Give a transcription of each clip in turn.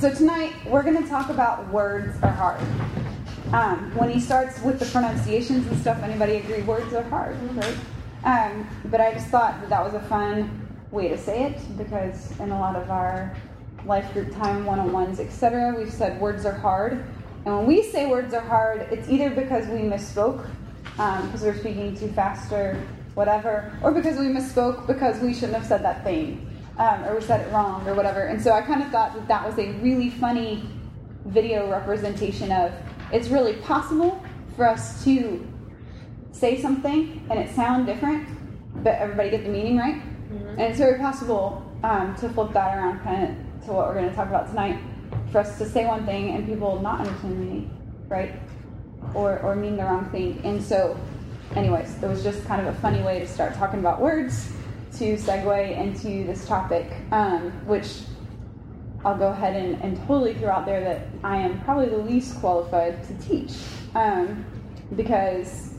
so tonight we're going to talk about words are hard. Um, when he starts with the pronunciations and stuff, anybody agree words are hard, right? Um, but I just thought that that was a fun way to say it because in a lot of our life group time, one on ones, etc., we've said words are hard. And when we say words are hard, it's either because we misspoke, because um, we're speaking too fast or whatever, or because we misspoke because we shouldn't have said that thing, um, or we said it wrong, or whatever. And so I kind of thought that that was a really funny video representation of it's really possible for us to say something and it sound different, but everybody get the meaning right. Mm-hmm. And it's very possible um, to flip that around kind of to what we're going to talk about tonight for us to say one thing and people not understand the meaning, right? Or, or mean the wrong thing. And so, anyways, it was just kind of a funny way to start talking about words to segue into this topic, um, which I'll go ahead and, and totally throw out there that I am probably the least qualified to teach um, because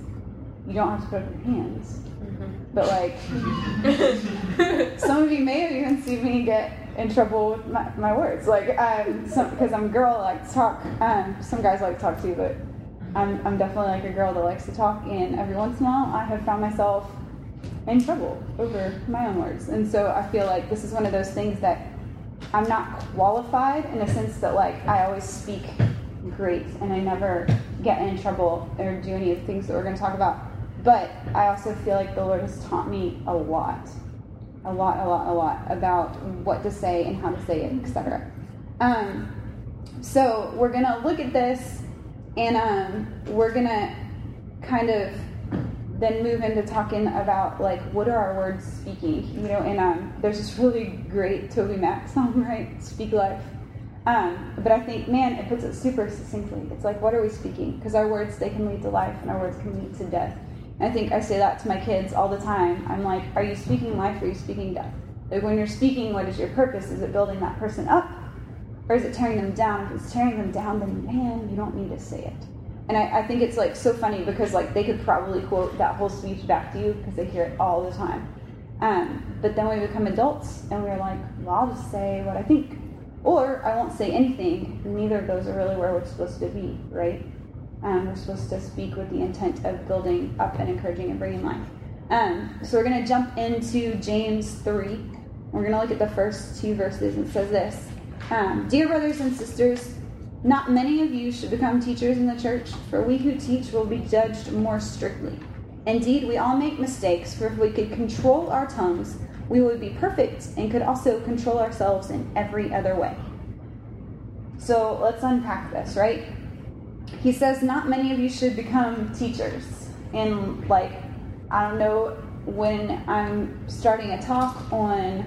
you don't have to put up your hands. Mm-hmm. But like, some of you may have even seen me get in trouble with my, my words. Like, because um, I'm a girl, I like to talk. Um, some guys like to talk too, but I'm, I'm definitely like a girl that likes to talk. And every once in a while, I have found myself in trouble over my own words. And so I feel like this is one of those things that I'm not qualified in a sense that like I always speak great and I never get in trouble or do any of the things that we're going to talk about. But I also feel like the Lord has taught me a lot a lot, a lot, a lot about what to say and how to say it, etc. Um, so we're gonna look at this, and um, we're gonna kind of then move into talking about like what are our words speaking, you know. And um, there's this really great TobyMac song, right? Speak life. Um, but I think, man, it puts it super succinctly. It's like, what are we speaking? Because our words, they can lead to life, and our words can lead to death. I think I say that to my kids all the time. I'm like, are you speaking life or are you speaking death? Like when you're speaking, what is your purpose? Is it building that person up or is it tearing them down? If it's tearing them down, then man, you don't need to say it. And I, I think it's like so funny because like they could probably quote that whole speech back to you because they hear it all the time. Um, but then we become adults and we're like, well, I'll just say what I think. Or I won't say anything. Neither of those are really where we're supposed to be, right? Um, we're supposed to speak with the intent of building up and encouraging and bringing life. Um, so we're going to jump into James 3. We're going to look at the first two verses. It says this um, Dear brothers and sisters, not many of you should become teachers in the church, for we who teach will be judged more strictly. Indeed, we all make mistakes, for if we could control our tongues, we would be perfect and could also control ourselves in every other way. So let's unpack this, right? he says not many of you should become teachers. And like, I don't know when I'm starting a talk on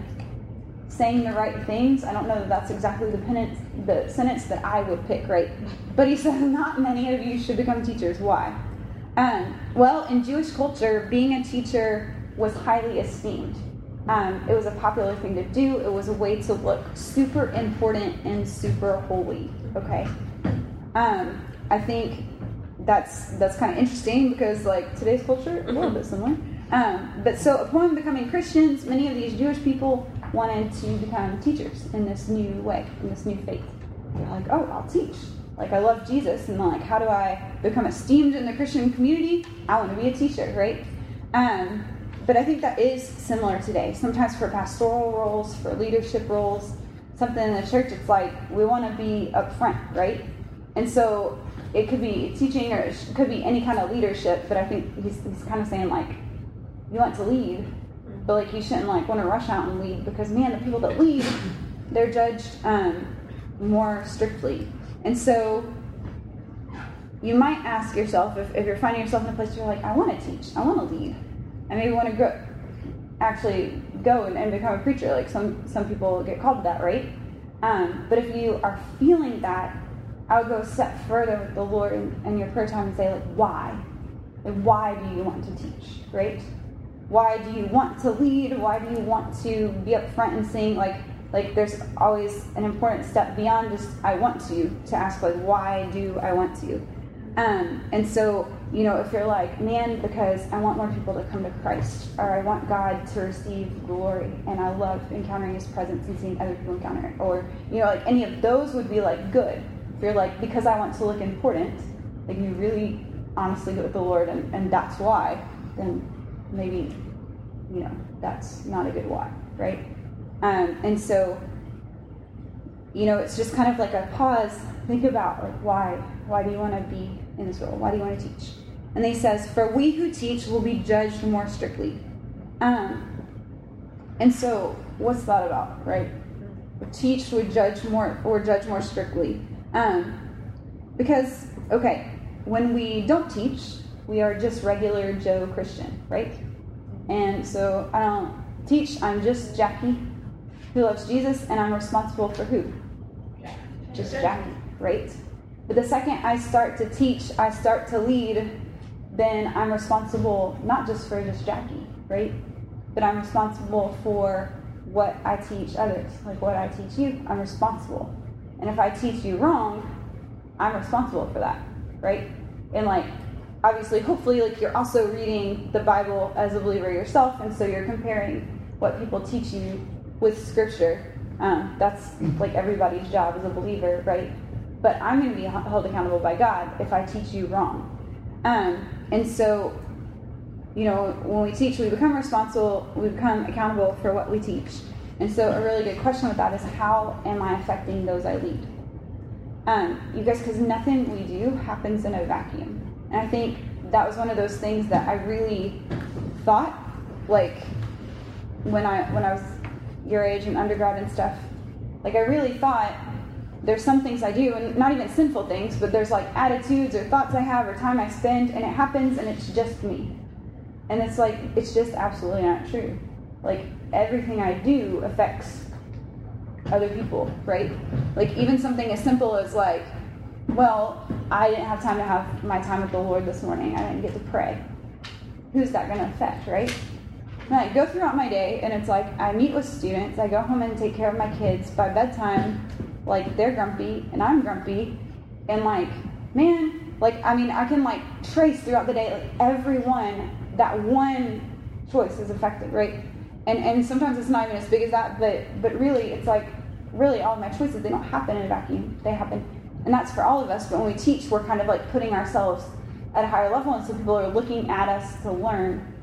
saying the right things. I don't know that that's exactly the, penance, the sentence that I would pick, right? But he says not many of you should become teachers. Why? Um, well, in Jewish culture, being a teacher was highly esteemed. Um, it was a popular thing to do. It was a way to look super important and super holy. Okay. Um, I think that's that's kind of interesting because like today's culture a little mm-hmm. bit similar. Um, but so upon becoming Christians, many of these Jewish people wanted to become teachers in this new way, in this new faith. Like, oh, I'll teach. Like I love Jesus, and like, how do I become esteemed in the Christian community? I want to be a teacher, right? Um, but I think that is similar today. Sometimes for pastoral roles, for leadership roles, something in the church, it's like we want to be up front, right? And so it could be teaching or it could be any kind of leadership, but I think he's, he's kind of saying like, you want to lead, but like you shouldn't like want to rush out and lead because man, the people that lead, they're judged um, more strictly. And so you might ask yourself if, if you're finding yourself in a place where you're like, I want to teach, I want to lead, I maybe want to go, actually go and, and, become a preacher. Like some some people get called to that, right? Um, but if you are feeling that I would go a step further with the Lord in your prayer time and say, like, why? Like, why do you want to teach, right? Why do you want to lead? Why do you want to be up front and saying Like, like there's always an important step beyond just I want to to ask like why do I want to? Um, and so, you know, if you're like, man, because I want more people to come to Christ, or I want God to receive glory, and I love encountering His presence and seeing other people encounter it, or, you know, like any of those would be like good. If you're like, because I want to look important, like you really honestly go with the Lord, and, and that's why, then maybe, you know, that's not a good why, right? Um, and so, you know, it's just kind of like a pause. Think about like why why do you want to be in this role? Why do you want to teach? And he says, For we who teach will be judged more strictly. Um, and so, what's that about, right? Teach would judge more or judge more strictly. Um, because, okay, when we don't teach, we are just regular Joe Christian, right? And so I don't teach, I'm just Jackie who loves Jesus, and I'm responsible for who? Just Jackie, right? But the second I start to teach, I start to lead, then I'm responsible not just for just Jackie, right? But I'm responsible for what I teach others. Like what I teach you, I'm responsible. And if I teach you wrong, I'm responsible for that, right? And like, obviously, hopefully, like you're also reading the Bible as a believer yourself, and so you're comparing what people teach you with Scripture. Um, that's like everybody's job as a believer, right? but I'm going to be held accountable by God if I teach you wrong. Um, and so, you know, when we teach, we become responsible, we become accountable for what we teach. And so, a really good question with that is how am I affecting those I lead? Um, you guys, because nothing we do happens in a vacuum. And I think that was one of those things that I really thought, like, when I when I was your age and undergrad and stuff, like I really thought there's some things I do, and not even sinful things, but there's like attitudes or thoughts I have or time I spend, and it happens and it's just me. And it's like, it's just absolutely not true. Like, everything I do affects other people, right? Like, even something as simple as like, well, I didn't have time to have my time with the Lord this morning, I didn't get to pray. Who's that going to affect, right? And I go throughout my day, and it's like I meet with students, I go home and take care of my kids. By bedtime, like they're grumpy and I'm grumpy, and like, man, like I mean, I can like trace throughout the day, like everyone that one choice is affected, right? And and sometimes it's not even as big as that, but but really, it's like really all my choices they don't happen in a vacuum. They happen, and that's for all of us. But when we teach, we're kind of like putting ourselves at a higher level, and so people are looking at us to learn,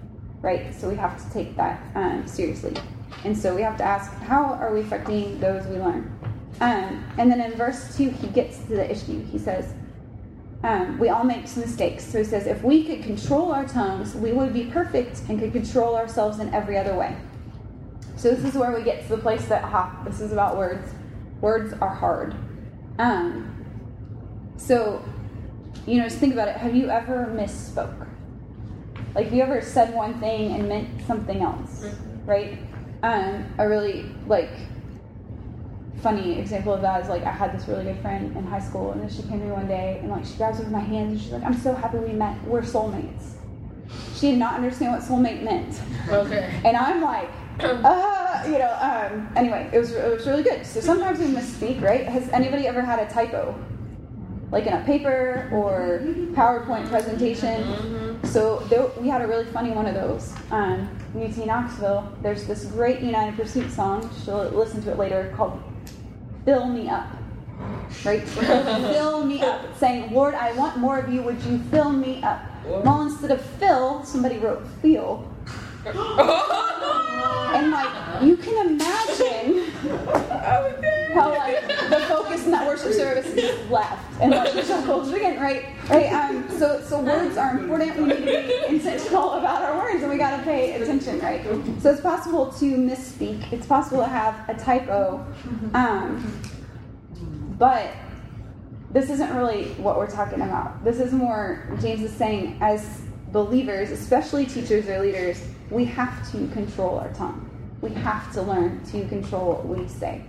right? So we have to take that um, seriously. And so we have to ask, how are we affecting those we learn? Um, and then in verse 2, he gets to the issue. He says, um, We all make mistakes. So he says, If we could control our tongues, we would be perfect and could control ourselves in every other way. So this is where we get to the place that, ha, this is about words. Words are hard. Um, so, you know, just think about it. Have you ever misspoke? Like, have you ever said one thing and meant something else? Mm-hmm. Right? Um, I really, like, funny example of that is like I had this really good friend in high school, and then she came to me one day and like she grabs me with my hands and she's like, "I'm so happy we met. We're soulmates." She did not understand what soulmate meant. Okay. And I'm like, uh, you know. Um, anyway, it was it was really good. So sometimes we misspeak, right? Has anybody ever had a typo, like in a paper or PowerPoint presentation? Mm-hmm. So there, we had a really funny one of those. Um, UT Knoxville. There's this great United Pursuit song. She'll listen to it later called fill me up. Right? fill me up. saying, Lord, I want more of you. Would you fill me up? Well, instead of fill, somebody wrote feel. and like, you can imagine how like the focus in that worship service is left and like circles begin, right? Right. Um, so so words are important. We need to be intentional about our words, and we got to pay attention, right? So it's possible to misspeak. It's possible to have a typo, um, but this isn't really what we're talking about. This is more James is saying as believers, especially teachers or leaders, we have to control our tongue. We have to learn to control what we say.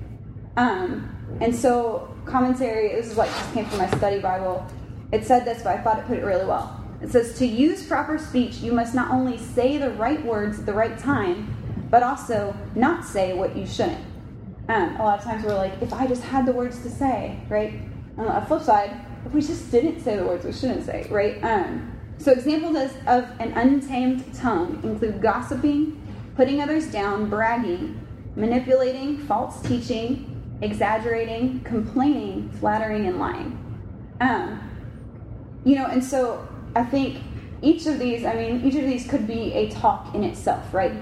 Um, and so, commentary, this is what just came from my study Bible. It said this, but I thought it put it really well. It says, To use proper speech, you must not only say the right words at the right time, but also not say what you shouldn't. Um, a lot of times we're like, if I just had the words to say, right? On the flip side, if we just didn't say the words we shouldn't say, right? Um, so examples of an untamed tongue include gossiping, putting others down, bragging, manipulating, false teaching, exaggerating, complaining, flattering, and lying. Um, you know, and so I think each of these, I mean, each of these could be a talk in itself, right?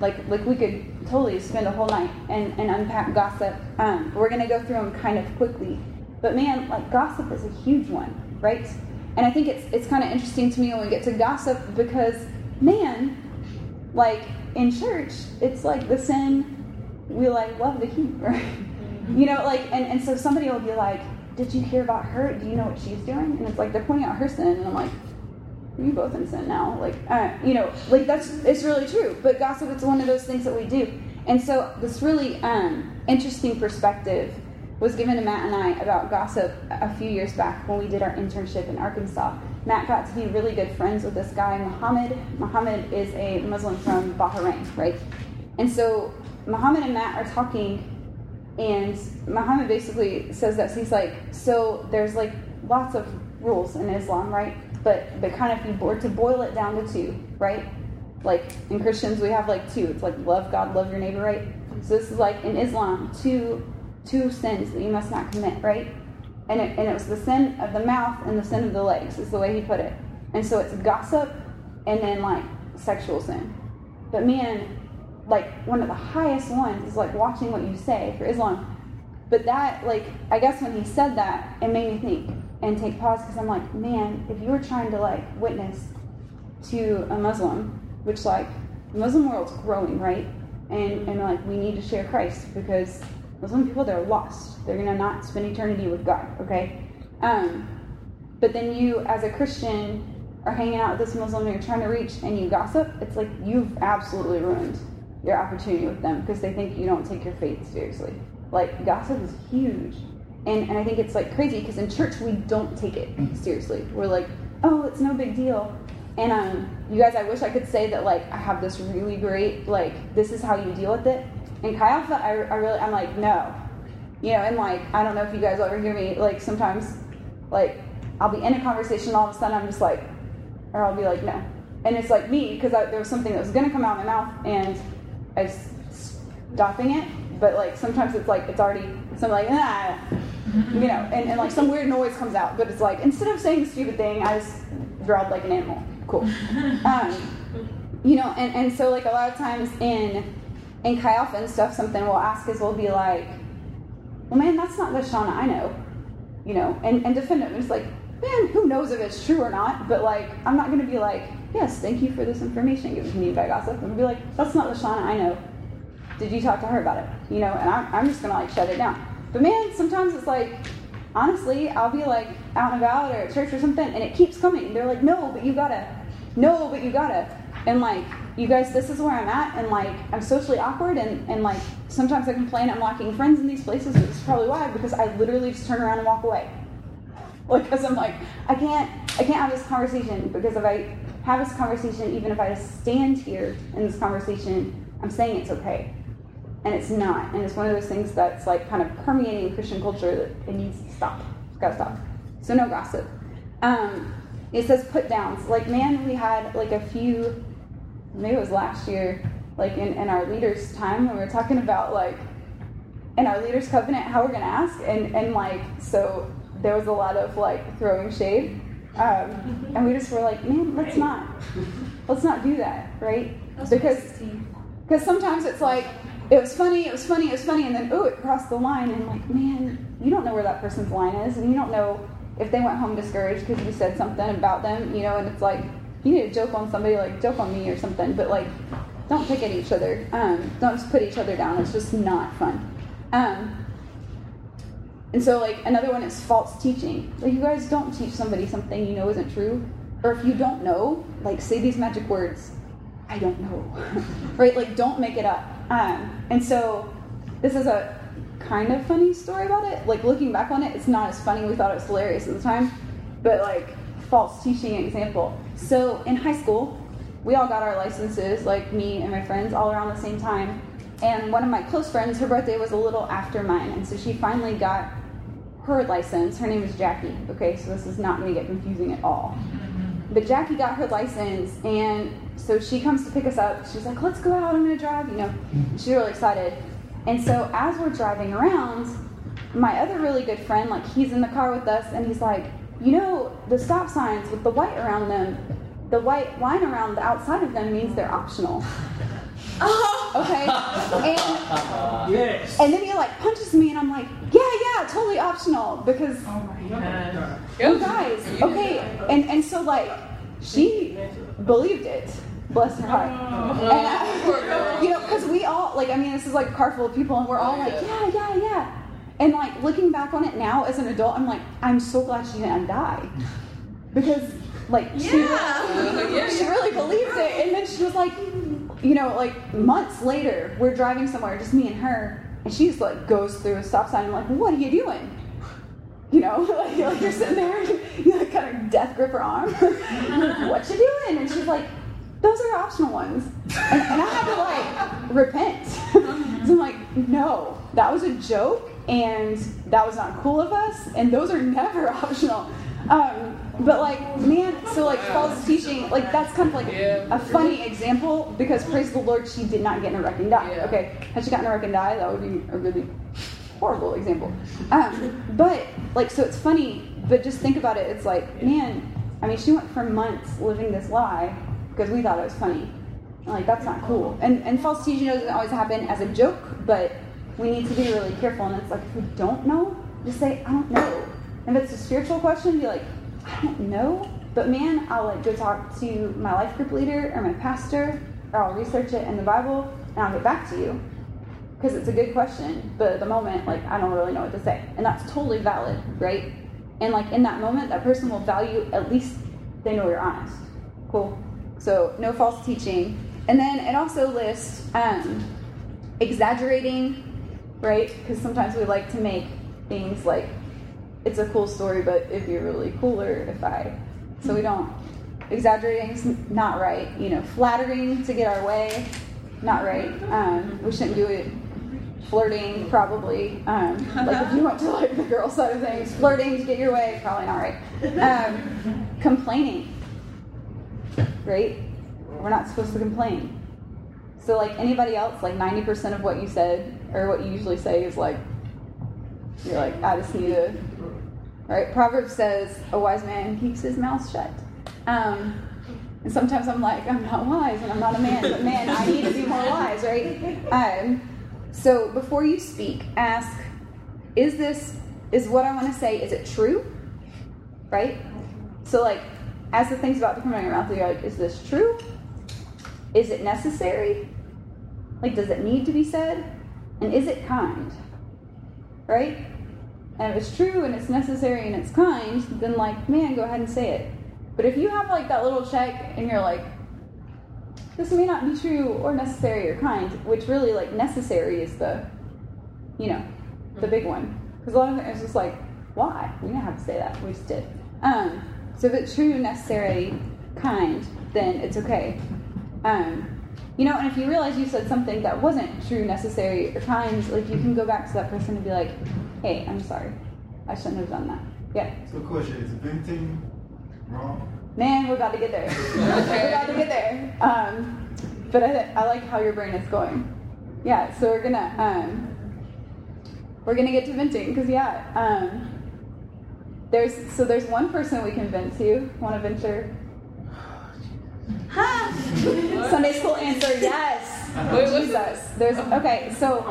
Like, like we could totally spend a whole night and, and unpack gossip. Um, we're going to go through them kind of quickly. But man, like gossip is a huge one, right? And I think it's it's kind of interesting to me when we get to gossip because man, like in church, it's like the sin we like love to keep, right? You know, like and, and so somebody will be like, Did you hear about her? Do you know what she's doing? And it's like they're pointing out her sin and I'm like, you both in sin now. Like, uh, you know, like that's it's really true. But gossip, it's one of those things that we do. And so this really um, interesting perspective was given to Matt and I about gossip a few years back when we did our internship in Arkansas. Matt got to be really good friends with this guy, Muhammad. Muhammad is a Muslim from Bahrain, right? And so Muhammad and Matt are talking, and Muhammad basically says that he's like, so there's like lots of rules in Islam, right? But but kind of if you bored to boil it down to two, right? Like in Christians we have like two. It's like love God, love your neighbor, right? So this is like in Islam, two two sins that you must not commit, right? And it, and it was the sin of the mouth and the sin of the legs, is the way he put it. And so it's gossip and then like sexual sin. But man, like one of the highest ones is like watching what you say for Islam. But that, like, I guess when he said that, it made me think and take pause because I'm like, man, if you were trying to like witness to a Muslim, which like the Muslim world's growing, right? And and like we need to share Christ because Muslim people, they're lost. They're to not spend eternity with God, okay? Um, but then you, as a Christian, are hanging out with this Muslim you're trying to reach and you gossip, it's like you've absolutely ruined your opportunity with them because they think you don't take your faith seriously. Like, gossip is huge. And, and I think it's like crazy because in church we don't take it seriously. We're like, oh, it's no big deal. And um, you guys, I wish I could say that like I have this really great like this is how you deal with it. Chi Alpha, I, I really, I'm like, no. You know, and like, I don't know if you guys ever hear me, like, sometimes, like, I'll be in a conversation, all of a sudden I'm just like, or I'll be like, no. And it's like me, because there was something that was going to come out of my mouth, and I was stopping it, but like, sometimes it's like, it's already, so I'm like, ah, you know, and, and like some weird noise comes out, but it's like, instead of saying stupid thing, I just growled like an animal. Cool. Um, you know, and, and so like a lot of times in Chi Alpha and stuff, something we'll ask is we'll be like, well, man, that's not the Shauna I know, you know, and, and defend it. It's like, man, who knows if it's true or not? But like, I'm not going to be like, yes, thank you for this information given to me by gossip. I'm going to be like, that's not the Shauna I know. Did you talk to her about it? You know, and I'm, I'm just going to like shut it down. But man, sometimes it's like, honestly, I'll be like out and about or at church or something, and it keeps coming. They're like, no, but you gotta, no, but you gotta. And like, you guys, this is where I'm at, and like, I'm socially awkward, and, and like, sometimes I complain I'm lacking friends in these places, but it's probably why, because I literally just turn around and walk away. Like, because I'm like, I can't, I can't have this conversation, because if I have this conversation, even if I stand here in this conversation, I'm saying it's okay. And it's not. And it's one of those things that's like kind of permeating Christian culture that it needs to stop. It's gotta stop. So no gossip. Um, it says put downs. Like, man, we had like a few maybe it was last year, like in, in our leaders' time when we were talking about like in our leaders' covenant how we're gonna ask, and and like so there was a lot of like throwing shade, um, and we just were like, man, let's not, let's not do that, right? Because because sometimes it's like it was funny, it was funny, it was funny, and then ooh, it crossed the line, and like, man, you don't know where that person's line is, and you don't know if they went home discouraged because you said something about them, you know, and it's like you need to joke on somebody, like joke on me or something, but like don't pick at each other. Um, don't just put each other down. It's just not fun. Um, and so like another one is false teaching. Like you guys don't teach somebody something you know isn't true, or if you don't know, like say these magic words. I don't know, right? Like don't make it up. Um, and so this is a kind of funny story about it. Like looking back on it, it's not as funny. We thought it was hilarious at the time, but like false teaching example. So in high school, we all got our licenses, like me and my friends, all around the same time. And one of my close friends, her birthday was a little after mine, and so she finally got her license. Her name is Jackie. Okay, so this is not going to get confusing at all. But Jackie got her license, and so she comes to pick us up. She's like, "Let's go out. I'm going to drive." You know, she's really excited. And so as we're driving around, my other really good friend, like he's in the car with us, and he's like, "You know, the stop signs with the white around them, the white line around the outside of them means they're optional." Uh-huh. Okay. And Yes. and then he like punches me, and I'm like, yeah, yeah, totally optional because oh you guys, okay. And and so like she believed it. Bless her heart. Oh. And I, you know, because we all like, I mean, this is like a car full of people, and we're all like, yeah, yeah, yeah. And like looking back on it now as an adult, I'm like, I'm so glad she didn't die because like she, really, she really believed it. And then she was like, you know, like months later, we're driving somewhere, just me and her, and she just like goes through a stop sign. I'm like, what are you doing? You know, like, like you're sitting there, you like kind of death grip her arm. what you doing? And she's like, those are optional ones. And, and I had to like repent. so I'm like, no, that was a joke, and that was not cool of us, and those are never optional. Um, but like, man, so like false teaching, like that's kind of like a funny example because praise the Lord, she did not get in a wreck and die. Okay, had she gotten in a wreck and die, that would be a really horrible example. Um, but like, so it's funny, but just think about it. It's like, man, I mean, she went for months living this lie because we thought it was funny. Like that's not cool. And and false teaching doesn't always happen as a joke, but we need to be really careful. And it's like if we don't know, just say I don't know. And if it's a spiritual question, be like I don't know. But man, I'll like go talk to my life group leader or my pastor, or I'll research it in the Bible, and I'll get back to you because it's a good question. But at the moment, like I don't really know what to say, and that's totally valid, right? And like in that moment, that person will value at least they know you're honest. Cool. So no false teaching, and then it also lists um, exaggerating, right? Because sometimes we like to make things like it's a cool story, but it'd be really cooler if I. So we don't. Exaggerating's not right. You know, flattering to get our way, not right. Um, we shouldn't do it. Flirting, probably. Um, like if you want to like the girl side of things, flirting to get your way, probably not right. Um, complaining, right? We're not supposed to complain. So like anybody else, like ninety percent of what you said or what you usually say is like, you're like, I just need to Right? Proverbs says, a wise man keeps his mouth shut. Um, and sometimes I'm like, I'm not wise and I'm not a man, but man, I need to be more wise, right? Um, so before you speak, ask, is this, is what I want to say, is it true? Right? So, like, as the thing's about to come out of your mouth, you're like, is this true? Is it necessary? Like, does it need to be said? And is it kind? Right? and if it's true and it's necessary and it's kind, then like, man, go ahead and say it. But if you have like that little check and you're like, this may not be true or necessary or kind, which really like necessary is the, you know, the big one. Because a lot of times it is just like, why? We didn't have to say that. We just did. Um, so if it's true, necessary, kind, then it's okay. Um, you know, and if you realize you said something that wasn't true, necessary, or kind, like you can go back to that person and be like, hey, I'm sorry. I shouldn't have done that. Yeah. So, question is venting wrong? Man, we're about to get there. we're about to get there. Um, but I, I like how your brain is going. Yeah, so we're gonna um, we're gonna get to venting because yeah, um, there's so there's one person we can vent to. Want to venture? Sunday school answer yes. Jesus. There's okay. So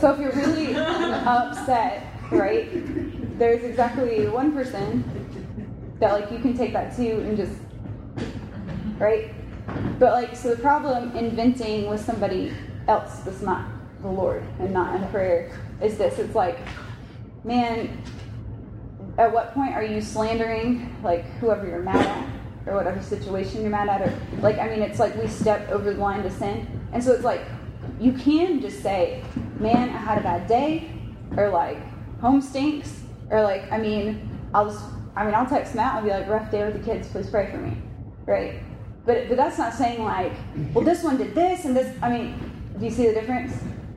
so if you're really upset, right? There's exactly one person that like you can take that to and just right. But like so the problem inventing with somebody else that's not the Lord and not in prayer is this. It's like, man, at what point are you slandering like whoever you're mad at or whatever situation you're mad at or like I mean it's like we step over the line to sin. And so it's like you can just say, Man, I had a bad day or like home stinks or like I mean I'll just I mean I'll text Matt and be like, rough day with the kids, please pray for me. Right? But but that's not saying like, well this one did this and this I mean, do you see the difference?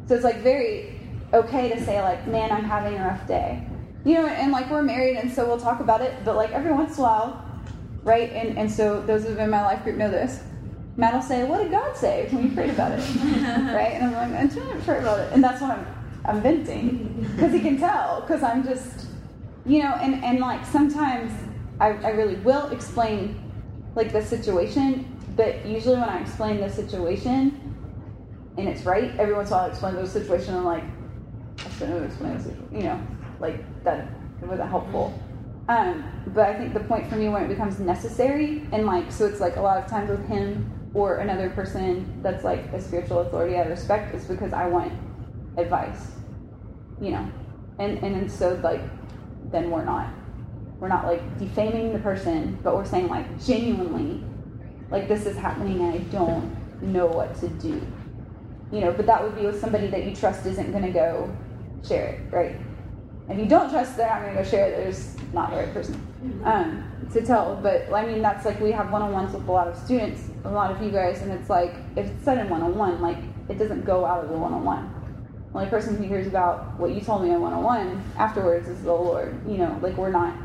So it's like very okay to say like, man, I'm having a rough day. you know, and like we're married, and so we'll talk about it. But like every once in a while, right? And and so those been in my life group know this. Matt will say, "What did God say when you prayed about it?" right? And I'm like, "I didn't pray about it," and that's when I'm I'm venting because he can tell because I'm just, you know, and and like sometimes I I really will explain like the situation, but usually when I explain the situation and it's right, every once in a while I explain the situation and I'm like, I shouldn't have explained this, you know, like that it wasn't helpful. Um, but I think the point for me when it becomes necessary and like so it's like a lot of times with him or another person that's like a spiritual authority I respect is because I want advice. You know. And and so like then we're not we're not like defaming the person, but we're saying like genuinely like this is happening and I don't know what to do. You know, but that would be with somebody that you trust isn't gonna go share it, right? If you don't trust they're not gonna go share it, not the right person um, to tell. But I mean, that's like we have one-on-ones with a lot of students, a lot of you guys, and it's like if it's said in one-on-one, like it doesn't go out of the one-on-one. The only person who hears about what you told me in one-on-one afterwards is the Lord. You know, like we're not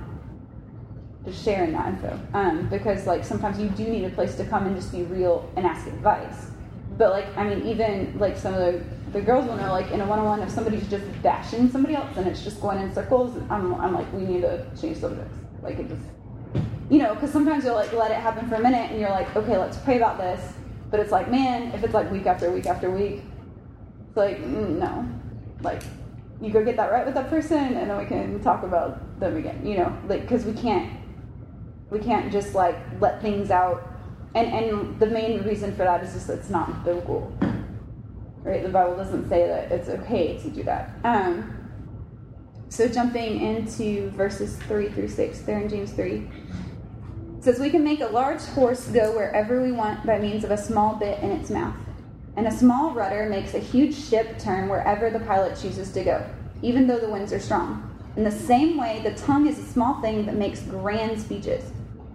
just sharing that info um, because like sometimes you do need a place to come and just be real and ask advice. But like I mean, even like some of the the girls will know like in a one-on-one if somebody's just bashing somebody else and it's just going in circles. I'm I'm like we need to change subjects. Like it just you know because sometimes you'll like let it happen for a minute and you're like okay let's pray about this. But it's like man if it's like week after week after week, it's like mm, no, like you go get that right with that person and then we can talk about them again. You know like because we can't we can't just like let things out and and the main reason for that is just it's not biblical right the bible doesn't say that it's okay to do that um, so jumping into verses 3 through 6 there in james 3 it says we can make a large horse go wherever we want by means of a small bit in its mouth and a small rudder makes a huge ship turn wherever the pilot chooses to go even though the winds are strong in the same way the tongue is a small thing that makes grand speeches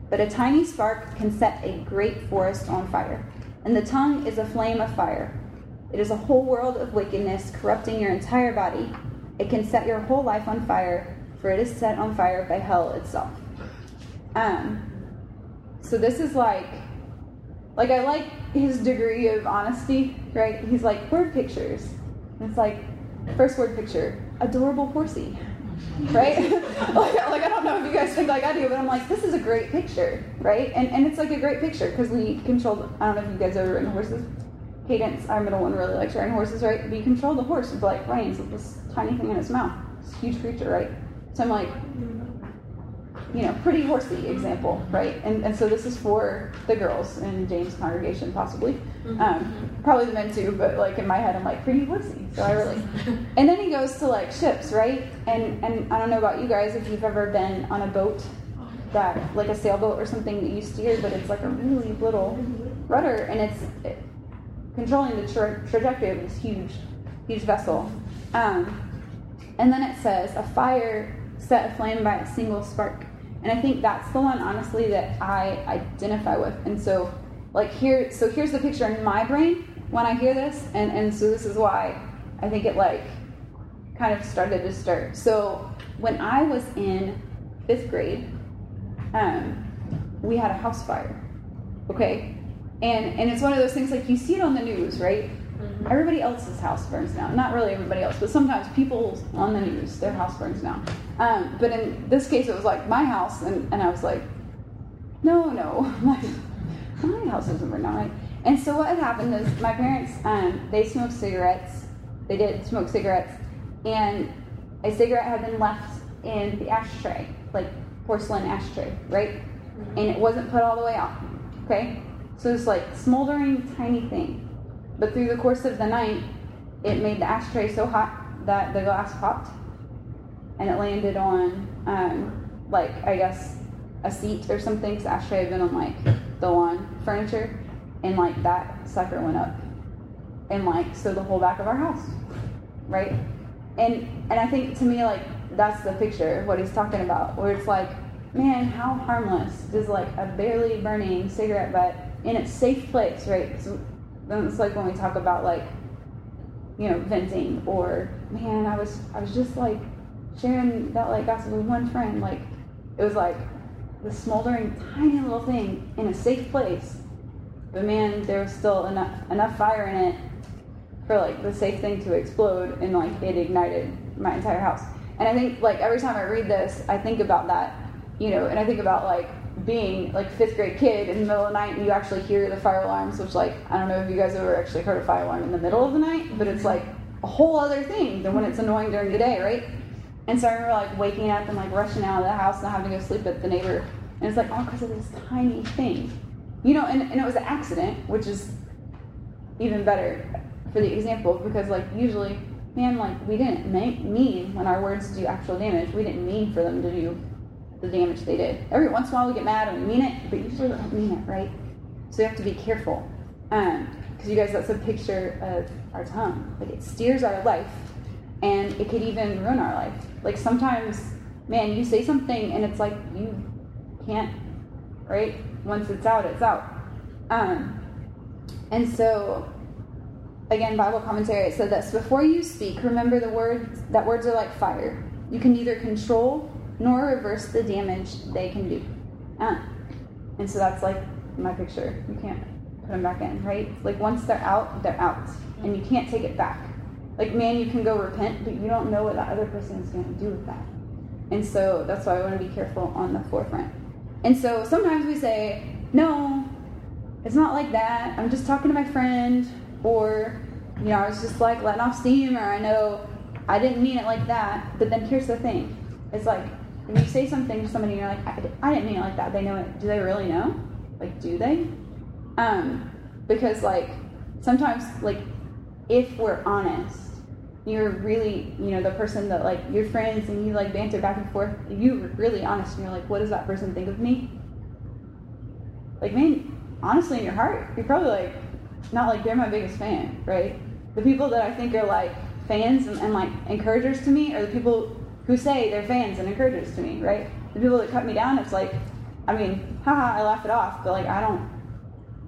but a tiny spark can set a great forest on fire. And the tongue is a flame of fire. It is a whole world of wickedness, corrupting your entire body. It can set your whole life on fire, for it is set on fire by hell itself. Um, so this is like, like I like his degree of honesty, right? He's like word pictures. It's like first word picture, adorable horsey right? like, like, I don't know if you guys think like I do, but I'm like, this is a great picture, right? And and it's like a great picture because we control. I don't know if you guys ever ridden horses. Cadence, our middle one, really likes riding horses, right? But you control the horse with like reins with this tiny thing in its mouth. It's a huge creature, right? So I'm like, you know, pretty horsey example, right? And, and so this is for the girls in James' congregation, possibly. Mm-hmm. Um, probably the men too, but like in my head, I'm like, pretty horsey. So I really. and then he goes to like ships, right? And and I don't know about you guys if you've ever been on a boat that, like a sailboat or something that you steer, but it's like a really little rudder and it's it, controlling the tra- trajectory of this huge, huge vessel. Um, and then it says, a fire set aflame by a single spark. And I think that's the one, honestly, that I identify with. And so, like here, so here's the picture in my brain when I hear this, and and so this is why I think it like kind of started to stir. So when I was in fifth grade, um, we had a house fire. Okay, and and it's one of those things like you see it on the news, right? Mm-hmm. Everybody else's house burns down. Not really everybody else, but sometimes people on the news, their house burns down. Um, but in this case, it was like my house, and, and I was like, no, no, my, my house doesn't burn down, right? And so what had happened is my parents, um, they smoked cigarettes. They did smoke cigarettes, and a cigarette had been left in the ashtray, like porcelain ashtray, right? Mm-hmm. And it wasn't put all the way out. Okay, so it's like smoldering tiny thing. But through the course of the night, it made the ashtray so hot that the glass popped and it landed on, um, like, I guess, a seat or something. Because ashtray had been on, like, the lawn furniture. And, like, that sucker went up. And, like, so the whole back of our house, right? And, and I think to me, like, that's the picture of what he's talking about, where it's like, man, how harmless does, like, a barely burning cigarette butt in its safe place, right? So then it's like when we talk about like, you know, venting or man, I was I was just like sharing that like gossip with one friend, like it was like the smoldering tiny little thing in a safe place. But man, there was still enough enough fire in it for like the safe thing to explode and like it ignited my entire house. And I think like every time I read this, I think about that, you know, and I think about like being like fifth grade kid in the middle of the night and you actually hear the fire alarms, which like I don't know if you guys ever actually heard a fire alarm in the middle of the night, but it's like a whole other thing than when it's annoying during the day, right? And so I remember like waking up and like rushing out of the house and having to go sleep at the neighbor. And it's like all because of this tiny thing. You know, and, and it was an accident, which is even better for the example because like usually, man, like we didn't make, mean when our words do actual damage. We didn't mean for them to do the damage they did. Every once in a while we get mad and we mean it, but usually we don't mean it, right? So you have to be careful. Um, because you guys, that's a picture of our tongue. Like it steers our life, and it could even ruin our life. Like sometimes, man, you say something and it's like you can't, right? Once it's out, it's out. Um, and so again, Bible commentary, it said this before you speak, remember the words that words are like fire. You can neither control nor reverse the damage they can do. Uh, and so that's like my picture. You can't put them back in, right? Like once they're out, they're out. And you can't take it back. Like, man, you can go repent, but you don't know what that other person is going to do with that. And so that's why I want to be careful on the forefront. And so sometimes we say, no, it's not like that. I'm just talking to my friend or you know, I was just like letting off steam, or I know I didn't mean it like that. But then here's the thing: it's like when you say something to somebody, and you're like, I, I didn't mean it like that. They know it. Do they really know? Like, do they? Um, because like sometimes, like if we're honest, you're really, you know, the person that like your friends and you like banter back and forth. You're really honest, and you're like, what does that person think of me? Like, man, honestly, in your heart, you're probably like, not like they're my biggest fan, right? The people that I think are like fans and, and like encouragers to me are the people who say they're fans and encouragers to me, right? The people that cut me down, it's like, I mean, haha, I laugh it off, but like I don't,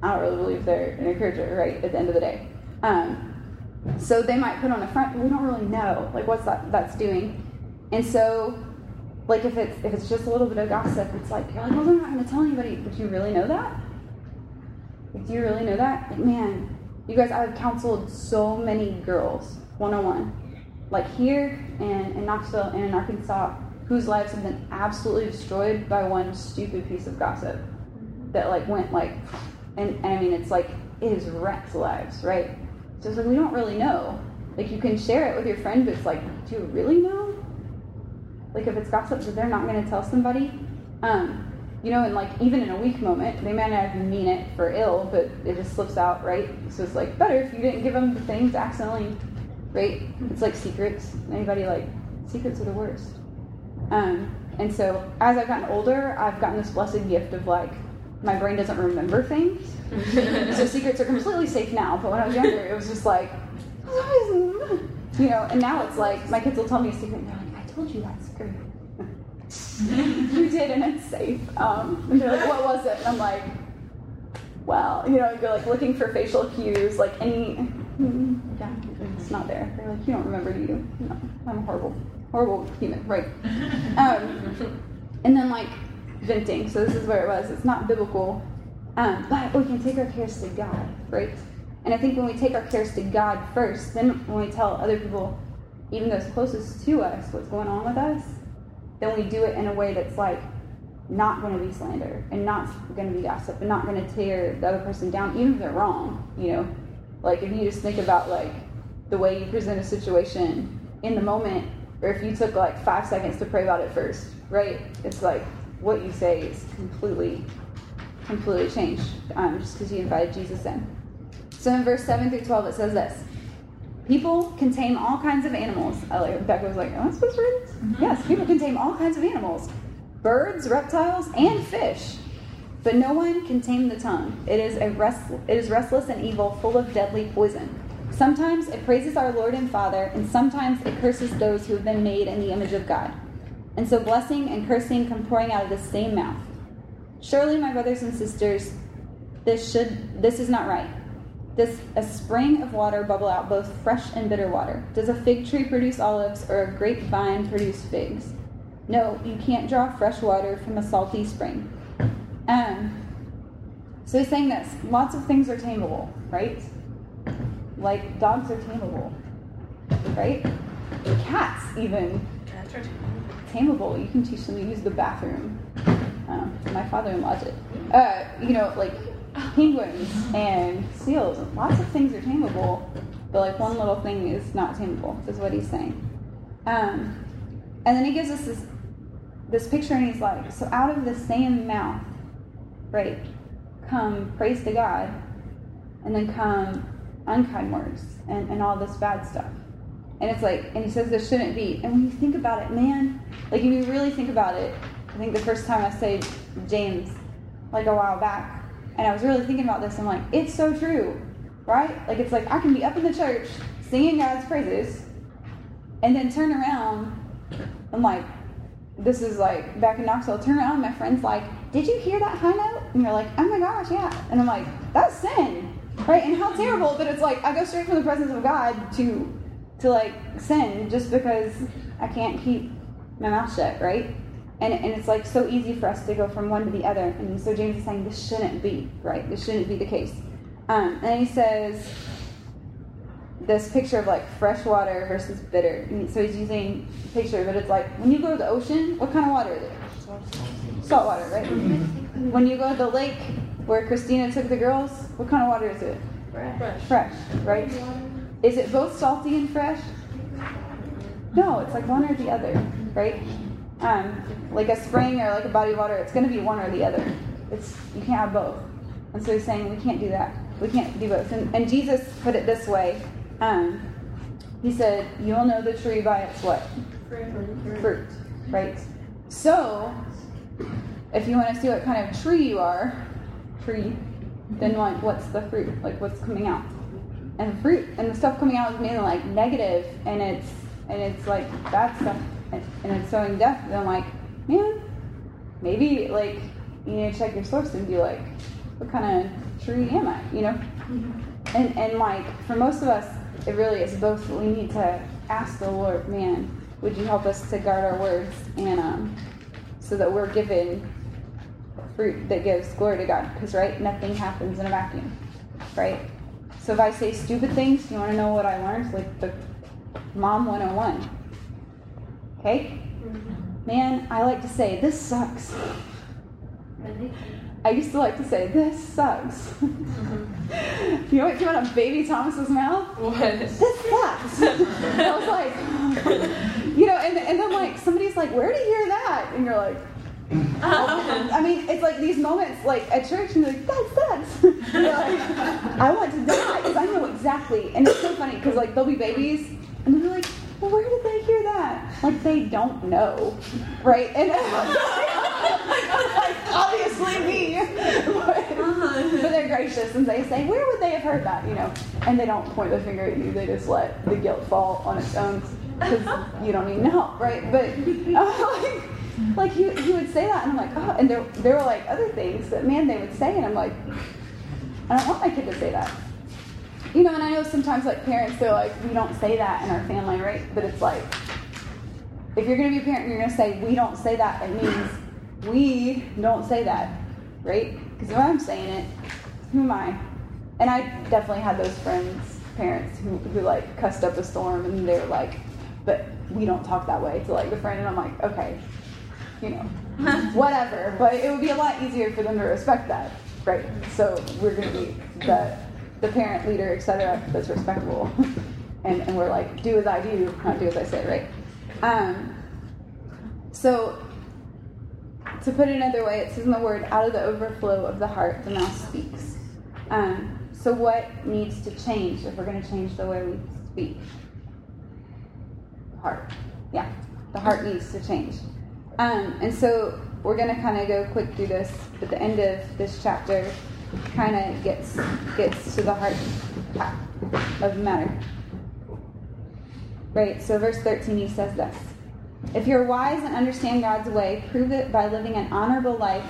I don't really believe they're an encourager, right? At the end of the day, um, so they might put on a front, but we don't really know like what's that that's doing, and so like if it's if it's just a little bit of gossip, it's like you're like, well, I'm not going to tell anybody, but you really know that? Do you really know that? Like, man, you guys, I've counseled so many girls one on one, like here in Knoxville and in Arkansas, whose lives have been absolutely destroyed by one stupid piece of gossip that like went like, and, and I mean, it's like it has wrecked lives, right? So it's like we don't really know. Like you can share it with your friend, but it's like, do you really know? Like if it's gossip that they're not going to tell somebody, um, you know, and like even in a weak moment, they might not even mean it for ill, but it just slips out, right? So it's like better if you didn't give them the things accidentally, right? It's like secrets. Anybody like secrets are the worst. Um, and so as I've gotten older, I've gotten this blessed gift of like my brain doesn't remember things, so secrets are completely safe now. But when I was younger, it was just like, you know. And now it's like my kids will tell me a secret, and they're like, "I told you that secret." you did, and it's safe. Um, and they're like, what was it? And I'm like, well, you know, you're like looking for facial cues, like any, hmm, yeah, it's not there. They're like, you don't remember, do you? No, I'm a horrible, horrible human, right? Um, and then like venting. So this is where it was. It's not biblical, um, but we can take our cares to God, right? And I think when we take our cares to God first, then when we tell other people, even those closest to us, what's going on with us, then we do it in a way that's like not going to be slander and not going to be gossip and not going to tear the other person down, even if they're wrong. You know, like if you just think about like the way you present a situation in the moment, or if you took like five seconds to pray about it first, right? It's like what you say is completely, completely changed um, just because you invited Jesus in. So in verse 7 through 12, it says this People can tame all kinds of animals. I like, Becca was like, Am I supposed to read this? Mm-hmm. Yes, people can tame all kinds of animals birds, reptiles, and fish. But no one can tame the tongue. It is, a rest, it is restless and evil, full of deadly poison. Sometimes it praises our Lord and Father, and sometimes it curses those who have been made in the image of God. And so blessing and cursing come pouring out of the same mouth. Surely, my brothers and sisters, this should this is not right. Does a spring of water bubble out both fresh and bitter water? Does a fig tree produce olives or a grapevine produce figs? No, you can't draw fresh water from a salty spring. Um, so he's saying this lots of things are tameable, right? Like dogs are tameable, right? Cats, even. Cats are Tameable. You can teach them to use the bathroom. Um, my father in law did. Uh, you know, like penguins and seals. Lots of things are tameable, but like one little thing is not tameable, is what he's saying. Um, and then he gives us this this picture, and he's like, so out of the same mouth, right, come praise to God, and then come unkind words and, and all this bad stuff. And it's like, and he says there shouldn't be. And when you think about it, man, like if you really think about it, I think the first time I said James, like a while back, and I was really thinking about this, I'm like, it's so true, right? Like it's like I can be up in the church singing God's praises, and then turn around, and like, this is like back in Knoxville, turn around, my friend's like, did you hear that high note? And you're like, oh my gosh, yeah. And I'm like, that's sin, right? And how terrible, but it's like I go straight from the presence of God to to like sin just because I can't keep my mouth shut, right? And, and it's like so easy for us to go from one to the other. And so James is saying this shouldn't be, right? This shouldn't be the case. Um, and he says this picture of like fresh water versus bitter. And so he's using picture, but it's like when you go to the ocean, what kind of water is it? Salt water, right? When you go to the lake where Christina took the girls, what kind of water is it? fresh. Fresh, right? Is it both salty and fresh? No, it's like one or the other, right? Um, like a spring or like a body of water, it's going to be one or the other. It's you can't have both. And so he's saying we can't do that. We can't do both. And, and Jesus put it this way. Um, he said, "You'll know the tree by its what? Fruit, right? So, if you want to see what kind of tree you are, tree, then like what's the fruit? Like what's coming out? And the fruit and the stuff coming out is mainly like negative, and it's and it's like bad stuff, and, and it's sowing death. Then like, man, maybe like you need to check your source and be like, what kind of tree am I? You know? And and like for most of us, it really is both. We need to ask the Lord, man, would you help us to guard our words and um, so that we're given fruit that gives glory to God. Because right, nothing happens in a vacuum, right? So if I say stupid things, you want to know what I learned? Like the mom 101. Okay? Man, I like to say, this sucks. I used to like to say, this sucks. you know what came out of baby Thomas's mouth? What? This sucks. I was like, you know, and, and then like somebody's like, where did you hear that? And you're like, I mean, it's like these moments, like at church, and you're like, that sucks. Like, I want to die because I know exactly. And it's so funny because like there'll be babies, and they'll be like, well, where did they hear that? Like they don't know, right? And like obviously me, but, but they're gracious and they say, where would they have heard that? You know, and they don't point the finger at you. They just let the guilt fall on its own because you don't need help, right? But like like he, he would say that and I'm like, oh, and there, there were like other things that man they would say and I'm like, I don't want my kid to say that. You know, and I know sometimes like parents they're like, we don't say that in our family, right? But it's like if you're gonna be a parent and you're gonna say we don't say that, it means we don't say that, right? Because if I'm saying it, who am I? And I definitely had those friends, parents who, who like cussed up a storm and they were like, but we don't talk that way to like the friend and I'm like, okay, you know, whatever. But it would be a lot easier for them to respect that, right? So we're going to be the, the parent, leader, etc. that's respectable. And, and we're like, do as I do, not do as I say, right? Um, so to put it another way, it says in the word, out of the overflow of the heart, the mouth speaks. Um, so what needs to change if we're going to change the way we speak? The heart. Yeah, the heart needs to change. Um, and so we're going to kind of go quick through this, but the end of this chapter kind of gets gets to the heart of the matter. Right. So verse 13, he says this: If you're wise and understand God's way, prove it by living an honorable life,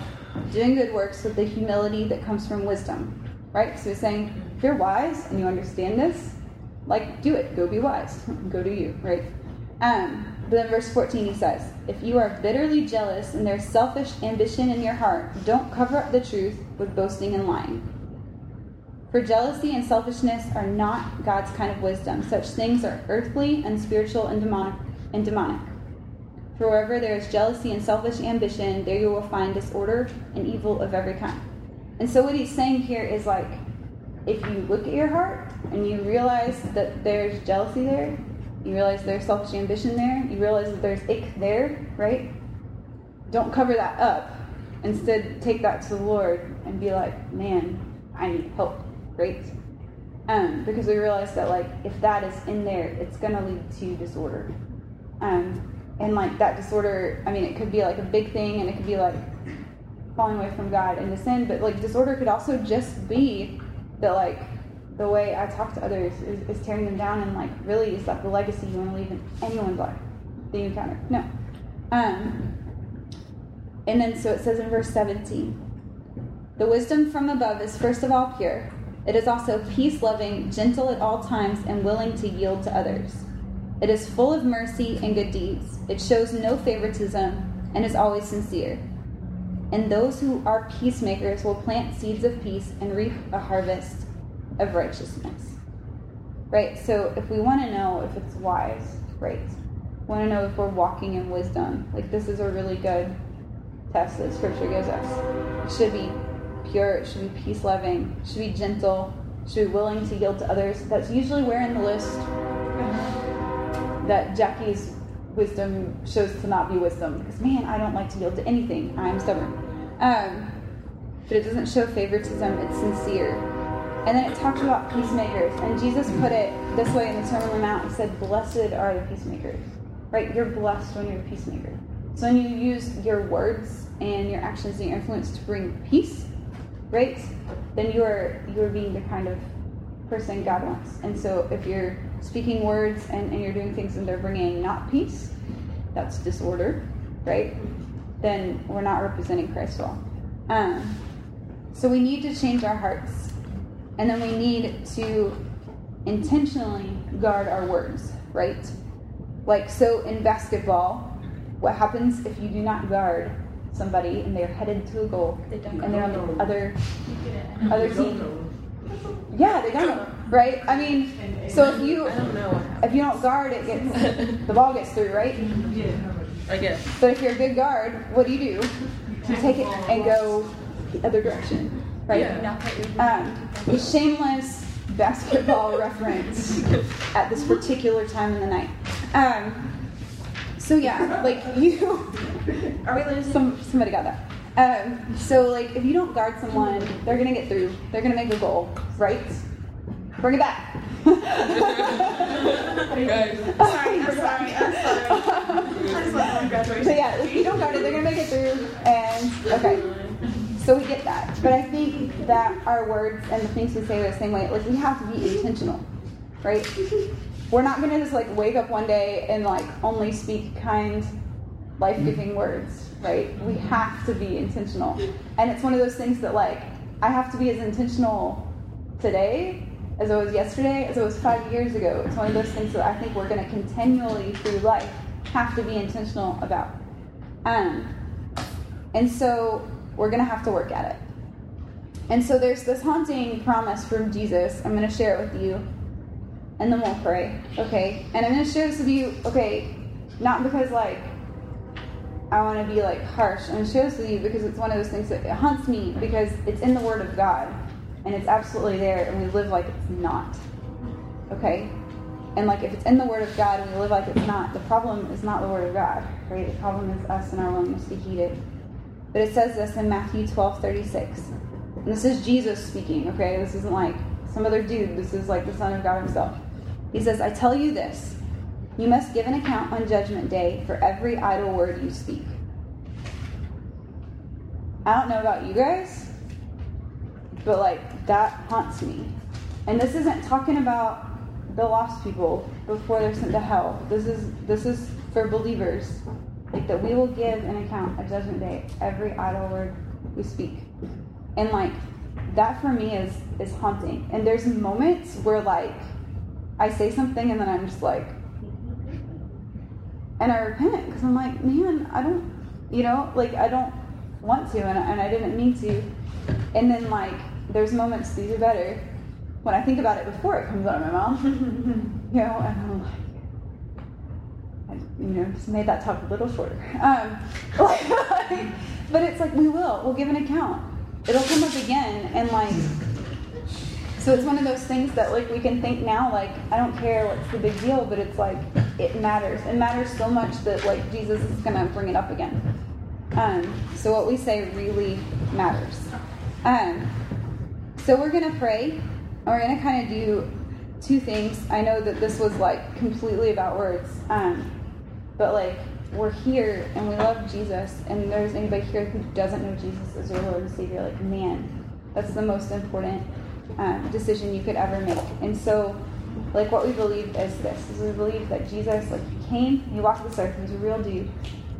doing good works with the humility that comes from wisdom. right? So he's saying, if you're wise and you understand this, like do it. Go be wise. Go do you, right? Um, but then verse 14 he says, If you are bitterly jealous and there's selfish ambition in your heart, don't cover up the truth with boasting and lying. For jealousy and selfishness are not God's kind of wisdom. Such things are earthly, unspiritual, and demonic. And demonic. For wherever there is jealousy and selfish ambition, there you will find disorder and evil of every kind. And so what he's saying here is like, if you look at your heart and you realize that there's jealousy there, you realize there's selfish ambition there, you realize that there's ick there, right? Don't cover that up. Instead, take that to the Lord and be like, man, I need help, right? Um, because we realize that like if that is in there, it's gonna lead to disorder. Um, and like that disorder, I mean, it could be like a big thing, and it could be like falling away from God into sin, but like disorder could also just be that like the way I talk to others is, is tearing them down, and like really is that the legacy you want to leave in anyone's life that you encounter? No. Um, and then so it says in verse 17 The wisdom from above is first of all pure. It is also peace loving, gentle at all times, and willing to yield to others. It is full of mercy and good deeds. It shows no favoritism and is always sincere. And those who are peacemakers will plant seeds of peace and reap a harvest of righteousness. Right? So if we want to know if it's wise, right? Want to know if we're walking in wisdom. Like this is a really good test that scripture gives us. It should be pure, it should be peace loving, should be gentle, should be willing to yield to others. That's usually where in the list that Jackie's wisdom shows to not be wisdom. Because man, I don't like to yield to anything. I'm stubborn. Um, but it doesn't show favoritism, it's sincere. And then it talks about peacemakers. And Jesus put it this way in the Sermon on the Mount. He said, Blessed are the peacemakers. Right? You're blessed when you're a peacemaker. So when you use your words and your actions and your influence to bring peace, right? Then you are you are being the kind of person God wants. And so if you're speaking words and, and you're doing things and they're bringing not peace, that's disorder, right? Then we're not representing Christ well. Um, so we need to change our hearts. And then we need to intentionally guard our words, right? Like, so in basketball, what happens if you do not guard somebody and they're headed to a goal They don't and they're on the know. other other team? Yeah, they don't, right? I mean, so if you I don't know if you don't guard, it gets the ball gets through, right? I guess. But if you're a good guard, what do you do? You take it and go the other direction, right? Yeah. Um, shameless basketball reference at this particular time in the night. Um, so yeah, like you, Are we losing? some somebody got that. Um, so like if you don't guard someone, they're gonna get through. They're gonna make a goal, right? Bring it back. Guys. Sorry, I'm sorry, I'm sorry. I just went on graduation. So yeah, if you don't guard it, they're gonna make it through. And okay, so we get that. But I think that our words and the things we say are the same way. Like we have to be intentional, right? We're not gonna just like wake up one day and like only speak kind, life-giving words, right? We have to be intentional. And it's one of those things that like I have to be as intentional today as I was yesterday, as I was five years ago. It's one of those things that I think we're going to continually through life have to be intentional about. Um, and so we're going to have to work at it. And so there's this haunting promise from Jesus. I'm going to share it with you, and then we'll pray. Okay? And I'm going to share this with you, okay, not because like I want to be like harsh. I'm going to share this with you because it's one of those things that it haunts me because it's in the Word of God and it's absolutely there, and we live like it's not. Okay? And like if it's in the Word of God and we live like it's not, the problem is not the Word of God, right? The problem is us and our willingness to heed it. But it says this in Matthew 12 36. And this is Jesus speaking, okay? This isn't like some other dude. This is like the Son of God Himself. He says, I tell you this you must give an account on Judgment Day for every idle word you speak. I don't know about you guys, but like that haunts me. And this isn't talking about the lost people before they're sent to hell. This is this is for believers. Like that we will give an account at judgment day every idle word we speak. And like that for me is is haunting. And there's moments where like I say something and then I'm just like, and I repent because I'm like, man, I don't, you know, like I don't want to, and, and I didn't mean to. And then like there's moments these are better when I think about it before it comes out of my mouth, you know, and I'm like. You know, just made that talk a little shorter. Um, but it's like we will. We'll give an account. It'll come up again, and like so it's one of those things that like we can think now like I don't care what's the big deal, but it's like it matters. It matters so much that like Jesus is gonna bring it up again. Um, so what we say really matters. Um, so we're gonna pray. And we're gonna kind of do two things. I know that this was like completely about words, um, but like we're here and we love Jesus, and there's anybody here who doesn't know Jesus as your Lord and Savior, like man, that's the most important um, decision you could ever make. And so, like, what we believe is this: is we believe that Jesus, like, he came, he walked this earth, he was a real dude,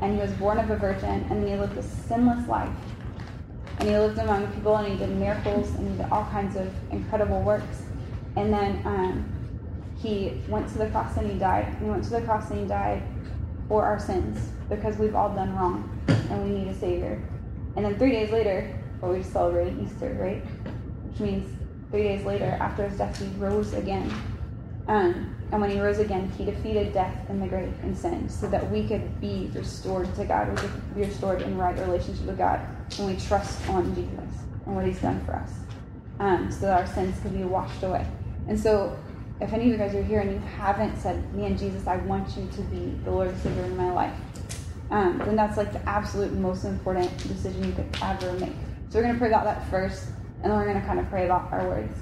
and he was born of a virgin, and then he lived a sinless life, and he lived among people, and he did miracles, and he did all kinds of incredible works, and then um, he went to the cross and he died. And he went to the cross and he died for our sins because we've all done wrong, and we need a savior. And then three days later, well, we just celebrated Easter, right? Which means Three days later, after his death, he rose again. Um, and when he rose again, he defeated death and the grave and sin so that we could be restored to God. We could be restored in right relationship with God when we trust on Jesus and what he's done for us. Um, so that our sins could be washed away. And so, if any of you guys are here and you haven't said, Me and Jesus, I want you to be the Lord and Savior in my life, um, then that's like the absolute most important decision you could ever make. So, we're going to pray about that first and then we're going to kind of pray about our words.